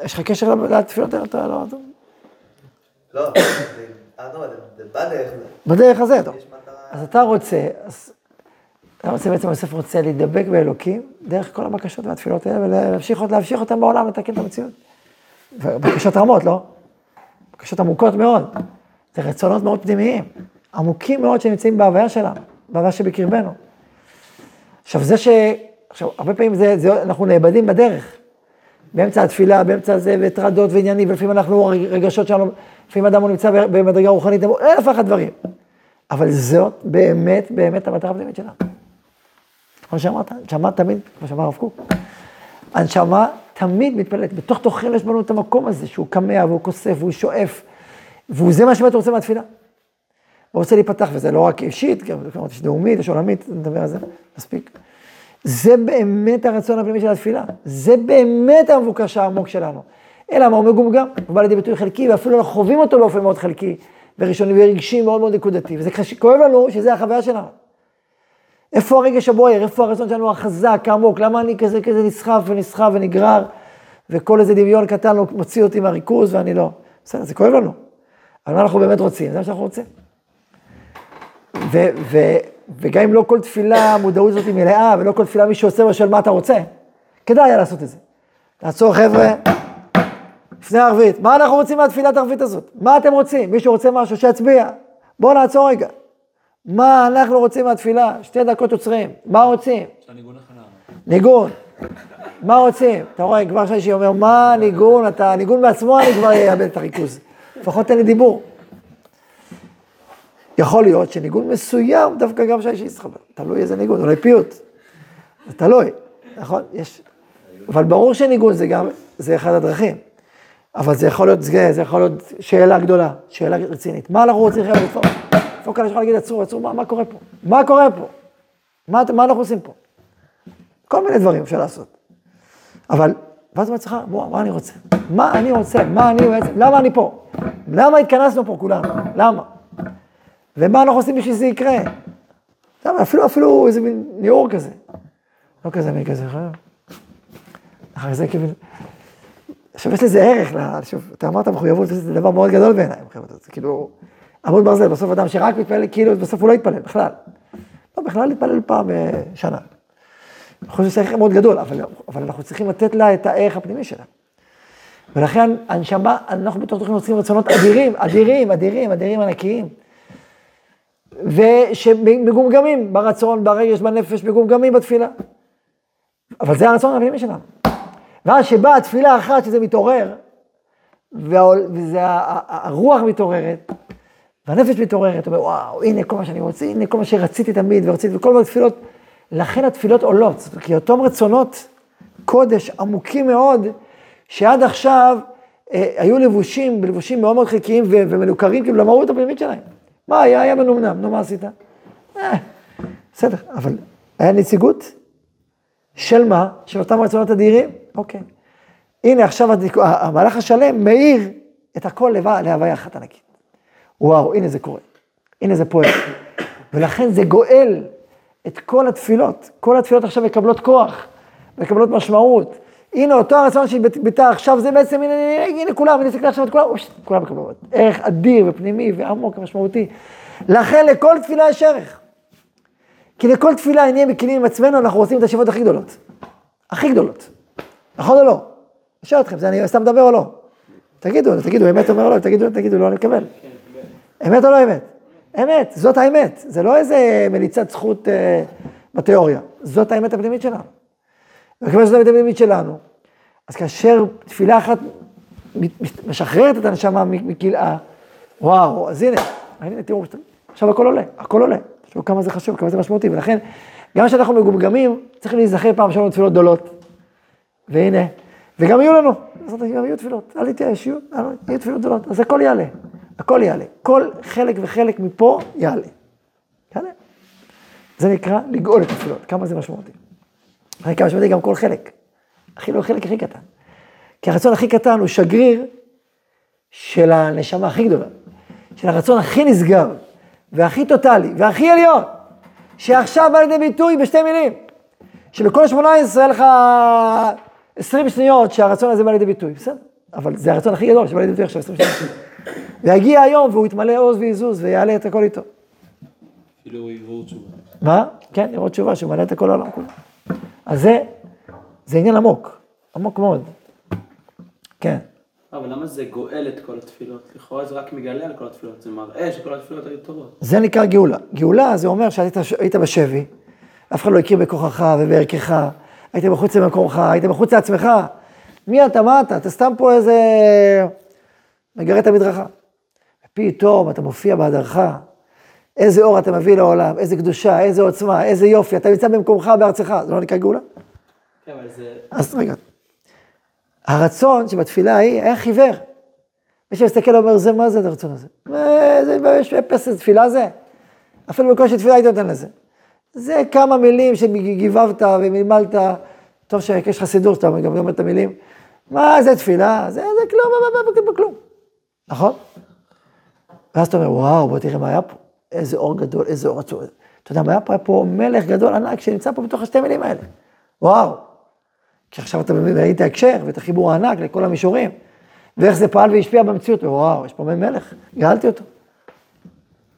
יש לך קשר לתפילות האלה? אתה לא... לא, זה בדרך זה. בדרך הזה, טוב. אז אתה רוצה, אז אתה רוצה בעצם, יוסף רוצה להידבק באלוקים, דרך כל הבקשות והתפילות האלה, ולהמשיך להמשיך אותם בעולם, לתקן את המציאות. בקשות רמות, לא? בקשות עמוקות מאוד. זה רצונות מאוד פנימיים, עמוקים מאוד שנמצאים בהוויה שלנו, בהוויה שבקרבנו. עכשיו, זה ש... עכשיו, הרבה פעמים זה, זה, אנחנו נאבדים בדרך. באמצע התפילה, באמצע זה, וטרדות ועניינים, ולפעמים אנחנו, רגשות שלנו, לפעמים אדם הוא נמצא במדרגה רוחנית, אלף ואחת דברים. אבל זאת באמת, באמת המטרה הפנימית שלנו. כמו שאמרת, הנשמה תמיד, כמו שאמר הרב קוק, הנשמה תמיד מתפללת, בתוך תוכנו יש בנו את המקום הזה, שהוא קמע והוא כוסף והוא שואף, והוא זה מה שבאמת רוצה מהתפילה. הוא רוצה להיפתח, וזה לא רק אישית, גם יש לאומית, יש עולמית, נדבר על זה, מספיק. זה באמת הרצון הפנימי של התפילה, זה באמת המבוקש העמוק שלנו. אלא מה הוא מגומגם, הוא בא לידי ביטוי חלקי, ואפילו אנחנו חווים אותו באופן מאוד חלקי, וראשוני ורגשי מאוד מאוד נקודתי, וזה כואב לנו שזה החוויה שלנו. איפה הרגש הבוער, איפה הרצון שלנו החזק, העמוק, למה אני כזה כזה נסחף ונסחף ונגרר, וכל איזה דמיון קטן לא מוציא אותי מהריכוז ואני לא. בסדר, זה כואב לנו. אבל מה אנחנו באמת רוצים? זה מה שאנחנו רוצים. ו- ו- וגם אם לא כל תפילה, המודעות הזאת היא מלאה, ולא כל תפילה מישהו עושה ושואל מה אתה רוצה, כדאי היה לעשות את זה. לעצור חבר'ה, לפני הערבית, מה אנחנו רוצים מהתפילת הערבית הזאת? מה אתם רוצים? מישהו רוצה משהו, שיצביע. בואו נעצור רגע. מה אנחנו רוצים מהתפילה? שתי דקות עוצרים. מה רוצים? ניגון. מה רוצים? אתה רואה, כבר שלישי אומר, מה ניגון? אתה, ניגון בעצמו אני כבר אאבד את הריכוז. לפחות תן לי דיבור. יכול להיות שניגון מסוים, דווקא גם שלישי יסחבר. תלוי איזה ניגון, אולי פיוט. זה תלוי, נכון? יש... אבל ברור שניגון זה גם, זה אחד הדרכים. אבל זה יכול להיות, זה, זה יכול להיות שאלה גדולה, שאלה רצינית. מה אנחנו רוצים חבר'ה? איפה כאן יש לך להגיד, עצרו, עצרו, מה, מה קורה פה? מה קורה פה? מה, מה אנחנו עושים פה? כל מיני דברים אפשר לעשות. אבל, ואז בעצמך, בוא, מה אני רוצה? מה אני רוצה? מה אני בעצם, למה אני פה? למה התכנסנו פה כולנו? למה? ומה אנחנו עושים בשביל שזה יקרה? למה? אפילו, אפילו איזה מין ניעור כזה. לא כזה מין כזה, אחר זה כאילו... עכשיו, יש לזה ערך, שוב, אתה אמרת מחויבות, זה דבר מאוד גדול בעיניי, מחויבות, זה כאילו, עמוד ברזל, בסוף אדם שרק מתפלל, כאילו, בסוף הוא לא יתפלל, בכלל. לא, בכלל להתפלל פעם בשנה. אני חושב שזה ערך מאוד גדול, אבל, אבל אנחנו צריכים לתת לה את הערך הפנימי שלה. ולכן הנשמה, אנחנו בתוך תוכנית רוצים רצונות אדירים, אדירים, אדירים, אדירים ענקיים. ושמגומגמים ברצון, ברגש, בנפש, מגומגמים בתפילה. אבל זה הרצון הפנימי שלנו. ואז שבאה תפילה אחת שזה מתעורר, וזה הרוח מתעוררת, והנפש מתעוררת, אומר, וואו, הנה כל מה שאני רוצה, הנה כל מה שרציתי תמיד, ורציתי, וכל מיני תפילות, לכן התפילות עולות, כי אותם רצונות קודש עמוקים מאוד, שעד עכשיו אה, היו לבושים, בלבושים מאוד מאוד חלקיים ומנוכרים כאילו למהות הפנימית שלהם. מה היה? היה מנומנם, נו מה עשית? אה, בסדר, אבל היה נציגות של מה? של אותם רצונות אדירים? אוקיי. הנה עכשיו המהלך השלם מאיר את הכל להוויה אחת ענקית. וואו, הנה זה קורה. הנה זה פועל. ולכן זה גואל את כל התפילות. כל התפילות עכשיו מקבלות כוח, מקבלות משמעות. הנה אותו הרצון שהתבטא עכשיו, זה בעצם, הנה, הנה, הנה, כולם, הנה תסתכל עכשיו את כולם, אוש, כולם מקבלות. ערך אדיר ופנימי ועמוק ומשמעותי. לכן לכל תפילה יש ערך. כי לכל תפילה, אם נהיה מכינים עם עצמנו, אנחנו רוצים את השאיפות הכי גדולות. הכי גדולות. נכון או לא? אני שואל אתכם, זה אני סתם מדבר או לא? תגידו, תגידו, אמת אומר או לא, תגידו, תגידו, לא, אני מקבל. אמת או לא אמת? אמת, זאת האמת. זה לא איזה מליצת זכות אה, בתיאוריה. זאת האמת הפנימית שלנו. וכיוון שזאת האמת הפנימית שלנו, אז כאשר תפילה אחת משחררת את הנשמה מכלאה, וואו, אז הנה, הנה, תראו, עכשיו הכל עולה, הכל עולה. תראו כמה זה חשוב, כמה זה משמעותי, ולכן, גם כשאנחנו מגומגמים, צריך להיזכר פעם שהיו לנו תפילות גדולות. והנה, וגם יהיו לנו, השם, גם יהיו תפילות, אל תתייאש, יהיו תפילות גדולות, אז הכל יעלה, הכל יעלה, כל חלק וחלק מפה יעלה. יעלה. זה נקרא לגאול את התפילות, כמה זה משמעותי. זה כמה משמעותי גם כל חלק, אפילו החלק הכי קטן. כי הרצון הכי קטן הוא שגריר של הנשמה הכי גדולה, של הרצון הכי נשגב, והכי טוטאלי, והכי עליון, שעכשיו בא לידי ביטוי בשתי מילים. שבכל שמונה עשרה היה לך 20 שניות שהרצון הזה בא לידי ביטוי, בסדר, אבל זה הרצון הכי גדול שבא לידי ביטוי עכשיו 20 שניות. ויגיע היום והוא יתמלא עוז ויזוז ויעלה את הכל איתו. אפילו עברור תשובה. מה? כן, לראות תשובה שהוא מעלה את הכל העולם כולו. אז זה, זה עניין עמוק, עמוק מאוד. כן. אבל למה זה גואל את כל התפילות? לכאורה זה רק מגלה על כל התפילות, זה מראה שכל התפילות היו טובות. זה נקרא גאולה. גאולה זה אומר שהיית היית בשבי, אף אחד לא הכיר בכוחך ובערכך, היית מחוץ למקומך, היית מחוץ לעצמך. מי אתה, מה אתה? אתה סתם פה איזה מגרד את המדרכה. פתאום אתה מופיע בהדרכה, איזה אור אתה מביא לעולם, איזה קדושה, איזה עוצמה, איזה יופי, אתה נמצא במקומך, בארצך, זה לא נקרא גאולה? כן, אבל זה... אז רגע, הרצון שבתפילה ההיא היה חיוור. מי שמסתכל אומר, זה מה זה הרצון הזה? מה, זה יש אפס תפילה זה? אפילו בקושי תפילה היית נותן לזה. זה כמה מילים שגיבבת ומלמלת, טוב שיש לך סידור שאתה גם אומר את המילים. מה זה תפילה? זה, זה כלום, מה, מה, מה, כלום. נכון? ואז אתה אומר, וואו, בוא תראה מה היה פה. איזה אור גדול, איזה אור עצור. אתה יודע מה היה פה? היה פה מלך גדול ענק שנמצא פה בתוך השתי מילים האלה. וואו. כי עכשיו אתה מבין, ראית הקשר ואת החיבור הענק לכל המישורים, ואיך זה פעל והשפיע במציאות, וואו, יש פה מלך, גאלתי אותו.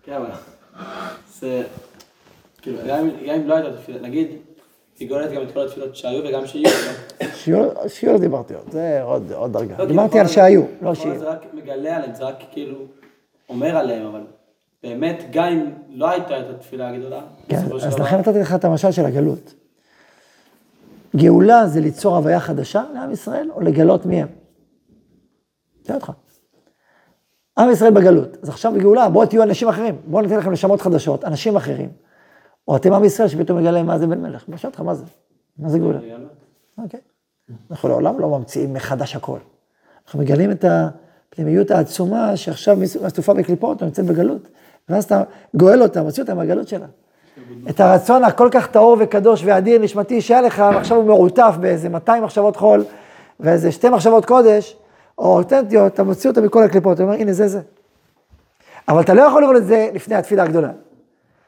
כן, אבל... זה... כאילו, גם אם- לא הייתה תפילה, נגיד, היא גואלת גם את כל התפילות שהיו וגם שיהיו. לא? שיעור דיברתי עוד, זה עוד, דרגה. לא, דיברתי כאילו, על כל שהיו, לא שיהיו. זה רק מגלה עליהם, זה רק כאילו אומר עליהם, אבל באמת, גם אם לא הייתה את התפילה הגדולה, כן, בסופו של אז דבר- לכן נתתי לך את המשל של הגלות. גאולה זה ליצור הוויה חדשה לעם ישראל, או לגלות מי הם? שואל אותך. עם ישראל בגלות, אז עכשיו בגאולה, בואו תהיו אנשים אחרים, בואו ניתן לכם נשמות חדשות, אנשים אחרים. או אתם עם ישראל שפתאום מגלה מה זה בן מלך. אני שואל אותך, מה זה? מה זה גאולה? אוקיי. אנחנו לעולם לא ממציאים מחדש הכל. אנחנו מגלים את הפנימיות העצומה שעכשיו אסופה בקליפות, או נמצאת בגלות, ואז אתה גואל אותה, מוציא אותה מהגלות שלה. את הרצון הכל כך טהור וקדוש ואדיר נשמתי שהיה לך, ועכשיו הוא מעוטף באיזה 200 מחשבות חול, ואיזה שתי מחשבות קודש, או אותנטיות, אתה מוציא אותה מכל הקליפות, אתה אומר, הנה זה זה. אבל אתה לא יכול לראות את זה לפני התפילה הגדולה.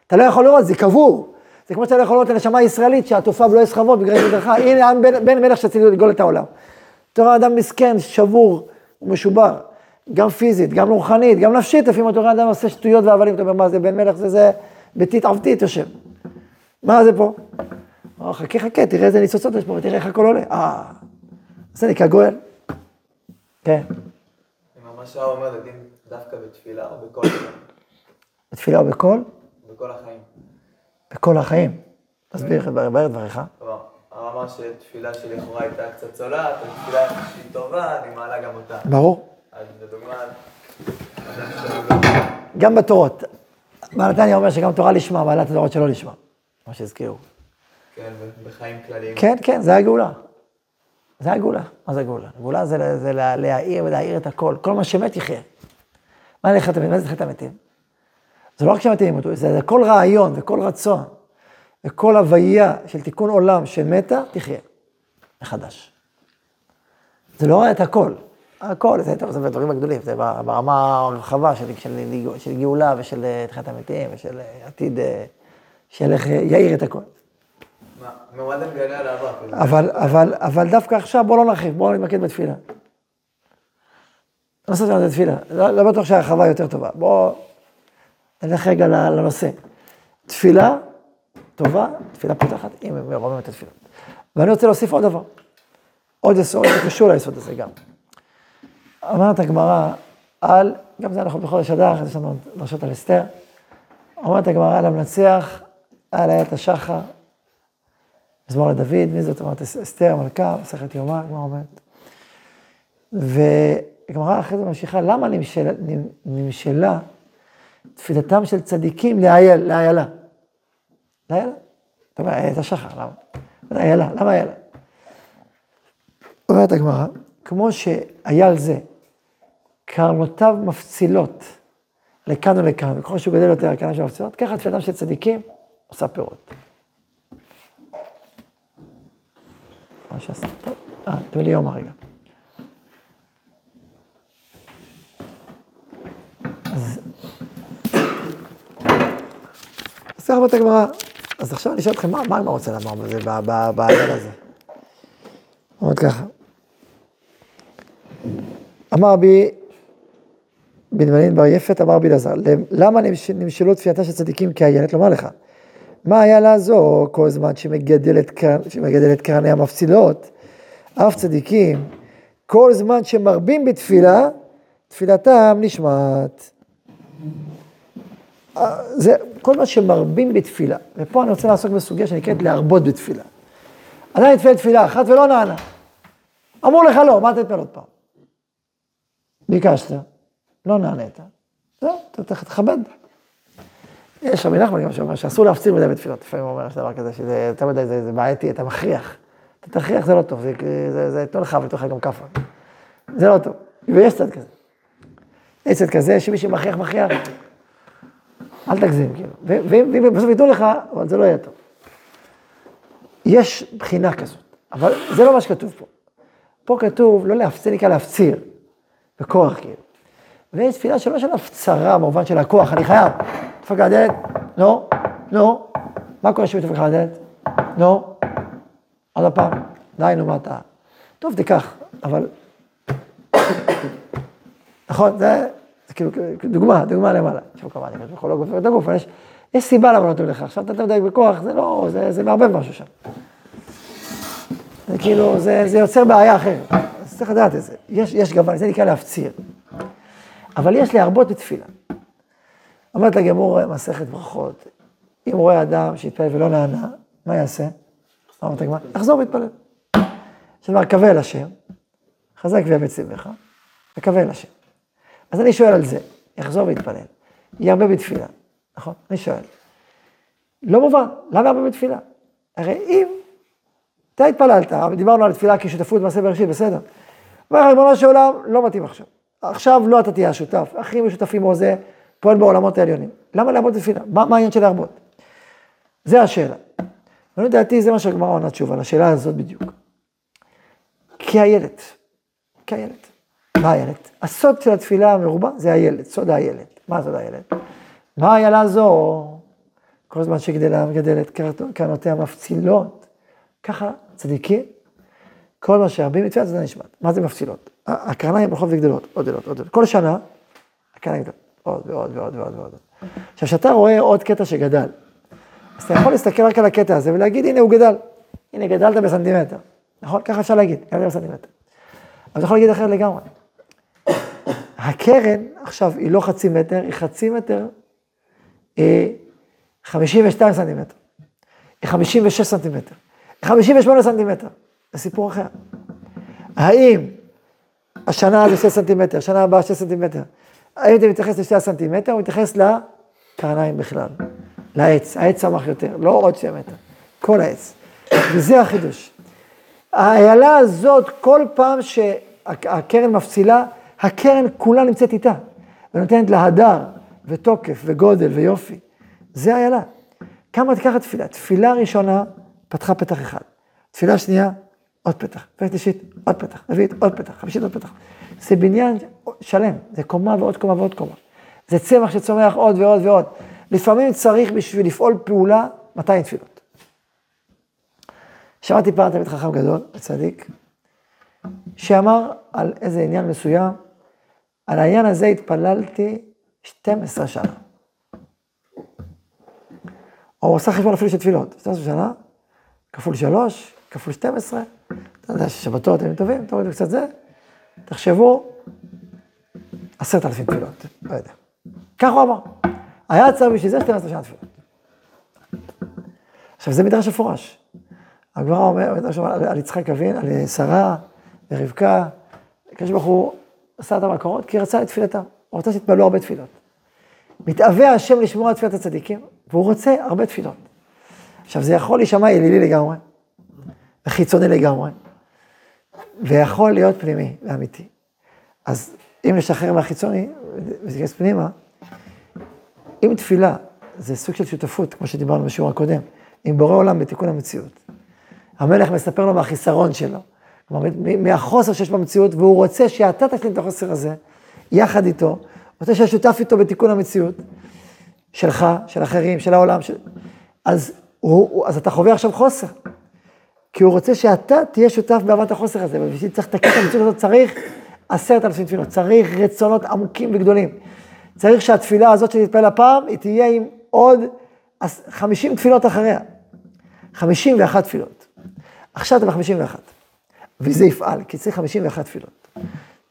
אתה לא יכול לראות, זה קבור. זה כמו שאתה לא יכול לראות את הנשמה הישראלית שעטופה בלא סחבות בגלל מדרכה, הנה עם בן, בן מלך שצריך לגאול את העולם. אתה רואה אדם מסכן, שבור, הוא משובר, גם פיזית, גם רוחנית, גם נפשית, לפעמים אתה רואה אדם עושה שטויות והבלים, אתה אומר, מה זה בן מלך, זה זה ביתית עבדית יושב. מה זה פה? אה, חכה, חכה, תראה איזה ניצוצות יש פה, ותראה איך הכל עולה. אה, זה נקרא גואל. כן, ממש היה אומר לדין דווקא בתפילה או בכל החיים. בתפילה או בקול, בכל החיים. בכל החיים. תסביר, בער דבריך. כלומר, הרב אמר שתפילה שלכאורה הייתה קצת צולעת, אבל תפילה שהיא טובה, אני מעלה גם אותה. ברור. אז לדוגמה. גם בתורות. בעל נתניה אומר שגם תורה לשמה, מעלה את התורות שלא לשמה. מה שהזכירו. כן, בחיים כלליים. כן, כן, זה הגאולה. זה הגאולה. מה זה הגאולה? הגאולה זה, זה לה- להעיר ולהעיר את הכל. כל מה שמת יחיה. מה זה חטא המתים? מה זה חטא המתים? זה לא רק שמתים ימותו, זה, זה כל רעיון וכל רצון וכל הוויה של תיקון עולם שמתה, תחיה. מחדש. זה לא את הכל. הכל, זה, טוב, זה בדברים הגדולים, זה ברמה הרחבה של, של, של גאולה ושל אה, תחיית המתים ושל אה, עתיד, אה, של איך יאיר את הכל. מה, ממועד מגלה על העבר. אבל, אבל, אבל דווקא עכשיו בואו לא נרחיב, בואו נתמקד בתפילה. הנושא שלנו זה תפילה, לא, לא בטוח שהרחבה יותר טובה. בואו נלך רגע לנושא. תפילה טובה, תפילה פותחת, אם הם מרומים את התפילה. ואני רוצה להוסיף עוד דבר, עוד יסוד, זה קשור ליסוד הזה גם. אומרת הגמרא על, גם זה אנחנו בחודש אדר, יש לנו דרשות על אסתר. אומרת הגמרא על המנצח, על איית השחר, מזמור לדוד, מי זאת אומרת אסתר המלכה, מסכת יומא, הגמרא אומרת. והגמרא אחרי זה ממשיכה, למה נמשלה, נמשלה תפילתם של צדיקים לאייל, לאיילה? לאיילה? אתה אומר, איילת השחר, למה? איילה, למה איילה? אומרת הגמרא, כמו שאייל זה, קרנותיו מפצילות לכאן ולכאן, וככל שהוא גדל יותר, הקרנות שלו מפצילות, ככה תפילתם של צדיקים עושה פירות. מה שעשה, טוב, אה, תביא לי יום הרגע. אז... אז ככה אומרת הגמרא. אז עכשיו אני אשאל אתכם, מה הגמרא רוצה לומר בזה, בעניין הזה? אומרת ככה. אמר בי בנימין בר יפת, אמר בי אלעזר, למה נמש- נמשלו תפילתה של צדיקים כאיילת? לומר לך, מה היה לה זו כל זמן שמגדלת, שמגדלת קרני המפצילות, אף צדיקים, כל זמן שמרבים בתפילה, תפילתם נשמעת. אה, זה כל מה שמרבים בתפילה, ופה אני רוצה לעסוק בסוגיה שנקראת להרבות בתפילה. עדיין התפלל תפילה אחת ולא נענה. אמרו לך לא, מה תתפלל עוד פעם? ביקשת, לא נענית. זהו, אתה צריך לכבד. יש רבי נחמן גם שאומר שאסור להפציר מדי בתפילות, לפעמים הוא אומר יש דבר כזה, שזה יותר מדי, זה, בעייתי, אתה מכריח. אתה תכריח זה לא טוב, זה, זה, ייתנו לך וייתנו לך גם כאפה. זה לא טוב, ויש צד כזה. יש צד כזה שמי שמכריח מכריח, אל תגזים, כאילו. ואם בסוף ייתנו לך, אבל זה לא יהיה טוב. יש בחינה כזאת, אבל זה לא מה שכתוב פה. פה כתוב לא להפציר, נקרא להפציר, בכוח כאילו. ויש תפילה שלא של הפצרה במובן של הכוח, אני חייב. דפק על הדלת, נו, נו, מה קורה כשהוא דופק על הדלת? נו, עוד פעם, די, נו, מה אתה? טוב, תיקח, אבל... נכון, זה, כאילו, דוגמה, דוגמה למעלה. עכשיו כמובן, אני חושב לא גופר את הגוף, אבל יש, סיבה למה נותנים לך. עכשיו אתה מדייק בכוח, זה לא, זה, מערבב משהו שם. זה כאילו, זה, יוצר בעיה אחרת. אז צריך לדעת את זה. יש גוון, זה נקרא להפציר. אבל יש להרבות בתפילה. אומרת הגמור מסכת ברכות, אם רואה אדם שהתפלל ולא נענה, מה יעשה? מה אומרת הגמרא? יחזור ויתפלל. שאומר, קווה אל השם, חזק ואמץ לבך, וקווה אל השם. אז אני שואל על זה, יחזור ויתפלל, ירבה בתפילה, נכון? אני שואל. לא מובן, למה ירבה בתפילה? הרי אם אתה התפללת, דיברנו על תפילה כשותפות מעשה בראשית, בסדר. אומר, ריבונו של עולם, לא מתאים עכשיו. עכשיו לא אתה תהיה השותף, אחים משותפים או זה, פועל בעולמות העליונים. למה להרבות בתפילה? מה, מה העניין של להרבות? זה השאלה. ואני לדעתי זה מה שהגמרא עונה תשובה, לשאלה הזאת בדיוק. כי הילד, כי הילד. מה הילד? הסוד של התפילה המרובה זה הילד, סוד הילד. מה סוד הילד? מה הילדה זו? כל זמן שגדלה מגדלת קרנותיה מפצילות, ככה צדיקים, כל מה שרבים מתפילת זה נשמת. מה זה מפצילות? הקרניים הולכות וגדלות, עוד גדלות, עוד גדלות. כל שנה, הקרניים גדלות, עוד ועוד ועוד ועוד ועוד. עכשיו, כשאתה רואה עוד קטע שגדל, אז אתה יכול להסתכל רק על הקטע הזה ולהגיד, הנה הוא גדל. הנה, גדלת בסנטימטר. נכון? ככה אפשר להגיד, גדלת בסנטימטר. אבל אתה יכול להגיד אחרת לגמרי. הקרן עכשיו היא לא חצי מטר, היא חצי מטר, אה, 52 סנטימטר. היא 56 סנטימטר. היא 58 סנטימטר. זה סיפור אחר. האם השנה זה 6 סנטימטר, השנה הבאה 6 סנטימטר, האם אתה מתייחס לשתי הסנטימטר או מתייחס לקרניים בכלל? לעץ, העץ צמח יותר, לא עוד שתי מטר, כל העץ. וזה החידוש. האיילה הזאת, כל פעם שהקרן מפצילה, הקרן כולה נמצאת איתה, ונותנת לה הדר, ותוקף, וגודל, ויופי. זה איילה. כמה תיקח תפילה? תפילה ראשונה, פתחה פתח אחד. תפילה שנייה, עוד פתח. תפילה שלישית, עוד פתח. רביעית, עוד פתח. חמישית, עוד פתח. זה בניין שלם, זה קומה ועוד קומה ועוד קומה. זה צמח שצומח עוד ועוד ועוד. לפעמים צריך בשביל לפעול פעולה 200 תפילות. שמעתי פעם תלמיד חכם גדול, צדיק, שאמר על איזה עניין מסוים, על העניין הזה התפללתי 12 שנה. או הוא עשה חשבון אפילו של תפילות, 12 שנה, כפול 3, כפול 12, אתה יודע ששבתות הם טובים, תורידו קצת זה, תחשבו, עשרת אלפים תפילות, לא יודע. כך הוא אמר. היה צריך בשביל זה 12 שנה תפילות. עכשיו, זה מדרש מפורש. הגמרא אומר, מדרש אומר על יצחק אבין, על שרה ורבקה, הקדוש ברוך הוא עשה אותם מקורות, כי רצה את תפילתם, הוא רצה שיתפללו הרבה תפילות. מתאווה השם לשמור על תפילת הצדיקים, והוא רוצה הרבה תפילות. עכשיו, זה יכול להישמע אלילי לגמרי, וחיצוני לגמרי, ויכול להיות פנימי ואמיתי. אז אם נשחרר מהחיצוני, וניכנס פנימה, אם תפילה זה סוג של שותפות, כמו שדיברנו בשיעור הקודם, עם בורא עולם בתיקון המציאות. המלך מספר לו מהחיסרון שלו, כלומר, מהחוסר שיש במציאות, והוא רוצה שאתה תשלים את החוסר הזה, יחד איתו, רוצה שיהיה שותף איתו בתיקון המציאות, שלך, של אחרים, של העולם, של... אז, הוא, אז אתה חווה עכשיו חוסר. כי הוא רוצה שאתה תהיה שותף באהבת החוסר הזה, ובשביל צריך לתקן את המציאות הזאת, צריך עשרת אלפים תפילות, צריך רצונות עמוקים וגדולים. צריך שהתפילה הזאת שתתפלל הפעם, היא תהיה עם עוד חמישים תפילות אחריה. חמישים ואחת תפילות. עכשיו אתה בחמישים ואחת. וזה יפעל, כי צריך חמישים ואחת תפילות.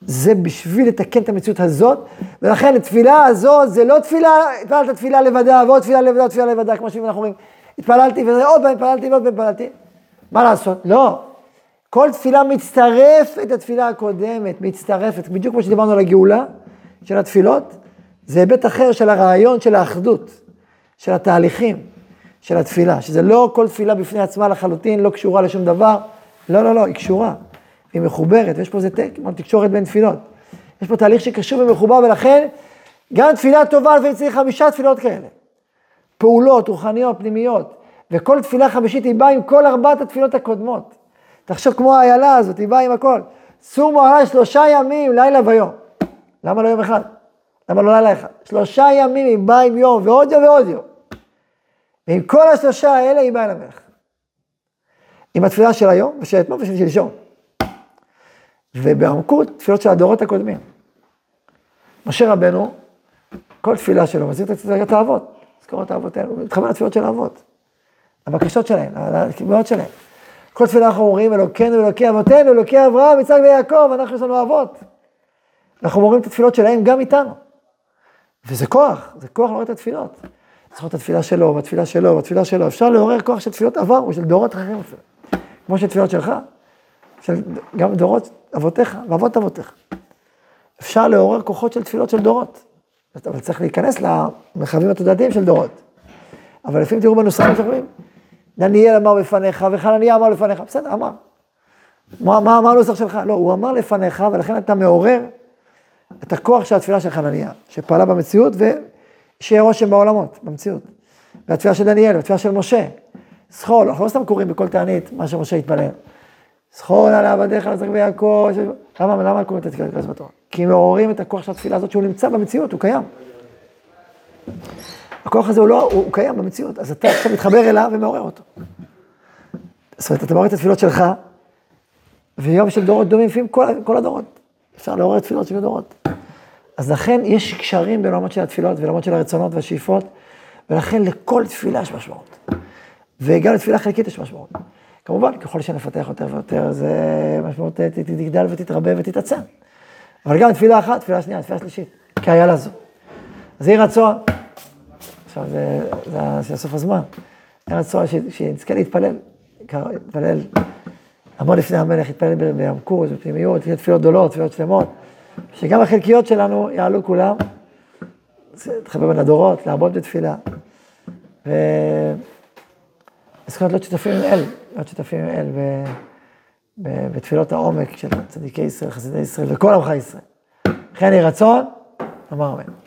זה בשביל לתקן את המציאות הזאת, ולכן התפילה הזאת זה לא תפילה, התפללת תפילה לבדה, ועוד תפילה לבדה, ועוד תפילה לבדה, כמו שאנחנו אומרים, התפללתי וזה עוד פעם התפללתי ועוד פעם התפללתי. מה לעשות? לא. כל תפילה מצטרפת לתפילה הקודמת, מצטרפת, בדיוק כמו שדיברנו על הגאולה של התפילות, זה היבט אחר של הרעיון של האחדות, של התהליכים, של התפילה, שזה לא כל תפילה בפני עצמה לחלוטין, לא קשורה לשום דבר, לא, לא, לא, היא קשורה, היא מחוברת, ויש פה איזה תקשורת בין תפילות. יש פה תהליך שקשור ומחובר, ולכן גם תפילה טובה, לפעמים צריך חמישה תפילות כאלה. פעולות רוחניות, פנימיות, וכל תפילה חמישית היא באה עם כל ארבעת התפילות הקודמות. תחשוב כמו האיילה הזאת, היא באה עם הכל. סומו עליי שלושה ימים, לילה ויום. למה לא יום אחד? למה לא לילה אחד? שלושה ימים היא באה עם יום, ועוד יום ועוד יום. ועם כל השלושה האלה היא באה למלך. עם התפילה של היום, ושל אתמול ושל שלשום. ובעמקות, תפילות של הדורות הקודמים. משה רבנו, כל תפילה שלו, מזכיר את האבות, זכור את האבות האלו, הוא מתחבר לתפילות של האבות. הבקשות שלהם, הקביעות שלהם. כל תפילה אנחנו אומרים, אלוקינו, אלוקי אבותינו, אלוקי אברהם, יצחק ויעקב, אנחנו יש לנו אבות. אנחנו אומרים את התפילות שלהם גם איתנו. וזה כוח, זה כוח לעורר את התפילות. זוכר את התפילה שלו, והתפילה שלו, והתפילה שלו. אפשר לעורר כוח של תפילות עבר, או של דורות אחרים אפילו. כמו של תפילות שלך, של גם דורות אבותיך ואבות אבותיך. אפשר לעורר כוחות של תפילות של דורות. אבל צריך להיכנס למרחבים התודעתיים של דורות. אבל לפעמים תראו בנוסחים שאומרים, דניאל אמר בפניך, וחנניה אמר לפניך, בסדר, אמר. מה, מה, מה הנוסח שלך? לא, הוא אמר לפניך, ולכן אתה מעורר את הכוח של התפילה של חנניה, שפעלה במציאות, ושיהיה רושם בעולמות, במציאות. והתפילה של דניאל, והתפילה של משה. זכור, אנחנו לא סתם קוראים בכל תענית מה שמשה התפלל. זכור על עבדיך לצחק ויעקב, למה, למה קוראים את התפילה בתורה? כי מעוררים את הכוח של התפילה הזאת שהוא נמצא במציאות, הוא קיים. הכוח הזה הוא לא, הוא, הוא קיים במציאות, אז אתה עכשיו מתחבר אליו ומעורר אותו. זאת אומרת, אתה מעורר את התפילות שלך, ויום של דורות דומים, לפעמים כל, כל הדורות. אפשר לעורר תפילות של הדורות. אז לכן יש קשרים בין עולמות של התפילות ולעולמות של הרצונות והשאיפות, ולכן לכל תפילה יש משמעות. וגם לתפילה חלקית יש משמעות. כמובן, ככל שנפתח יותר ויותר, זה משמעות ת- תגדל ותתרבה ותתעצם. אבל גם תפילה אחת, תפילה שנייה, תפילה שלישית, כאיילה זו. אז יהי רצון, עכשיו זה, זה, זה סוף הזמן, רצון ש- שנזכה להתפלל, להתפלל, לעמוד לפני המלך, להתפלל ב- בעמקות, בפנימיות, תפילות גדולות, תפילות שלמות, שגם החלקיות שלנו יעלו כולם, להתחבר בין הדורות, לעמוד בתפילה. ו... אז להיות שותפים עם אל, להיות שותפים עם אל ב- ב- בתפילות העומק של צדיקי ישראל, חסידי ישראל וכל עמך ישראל. לכן יהי רצון, אמר אמן.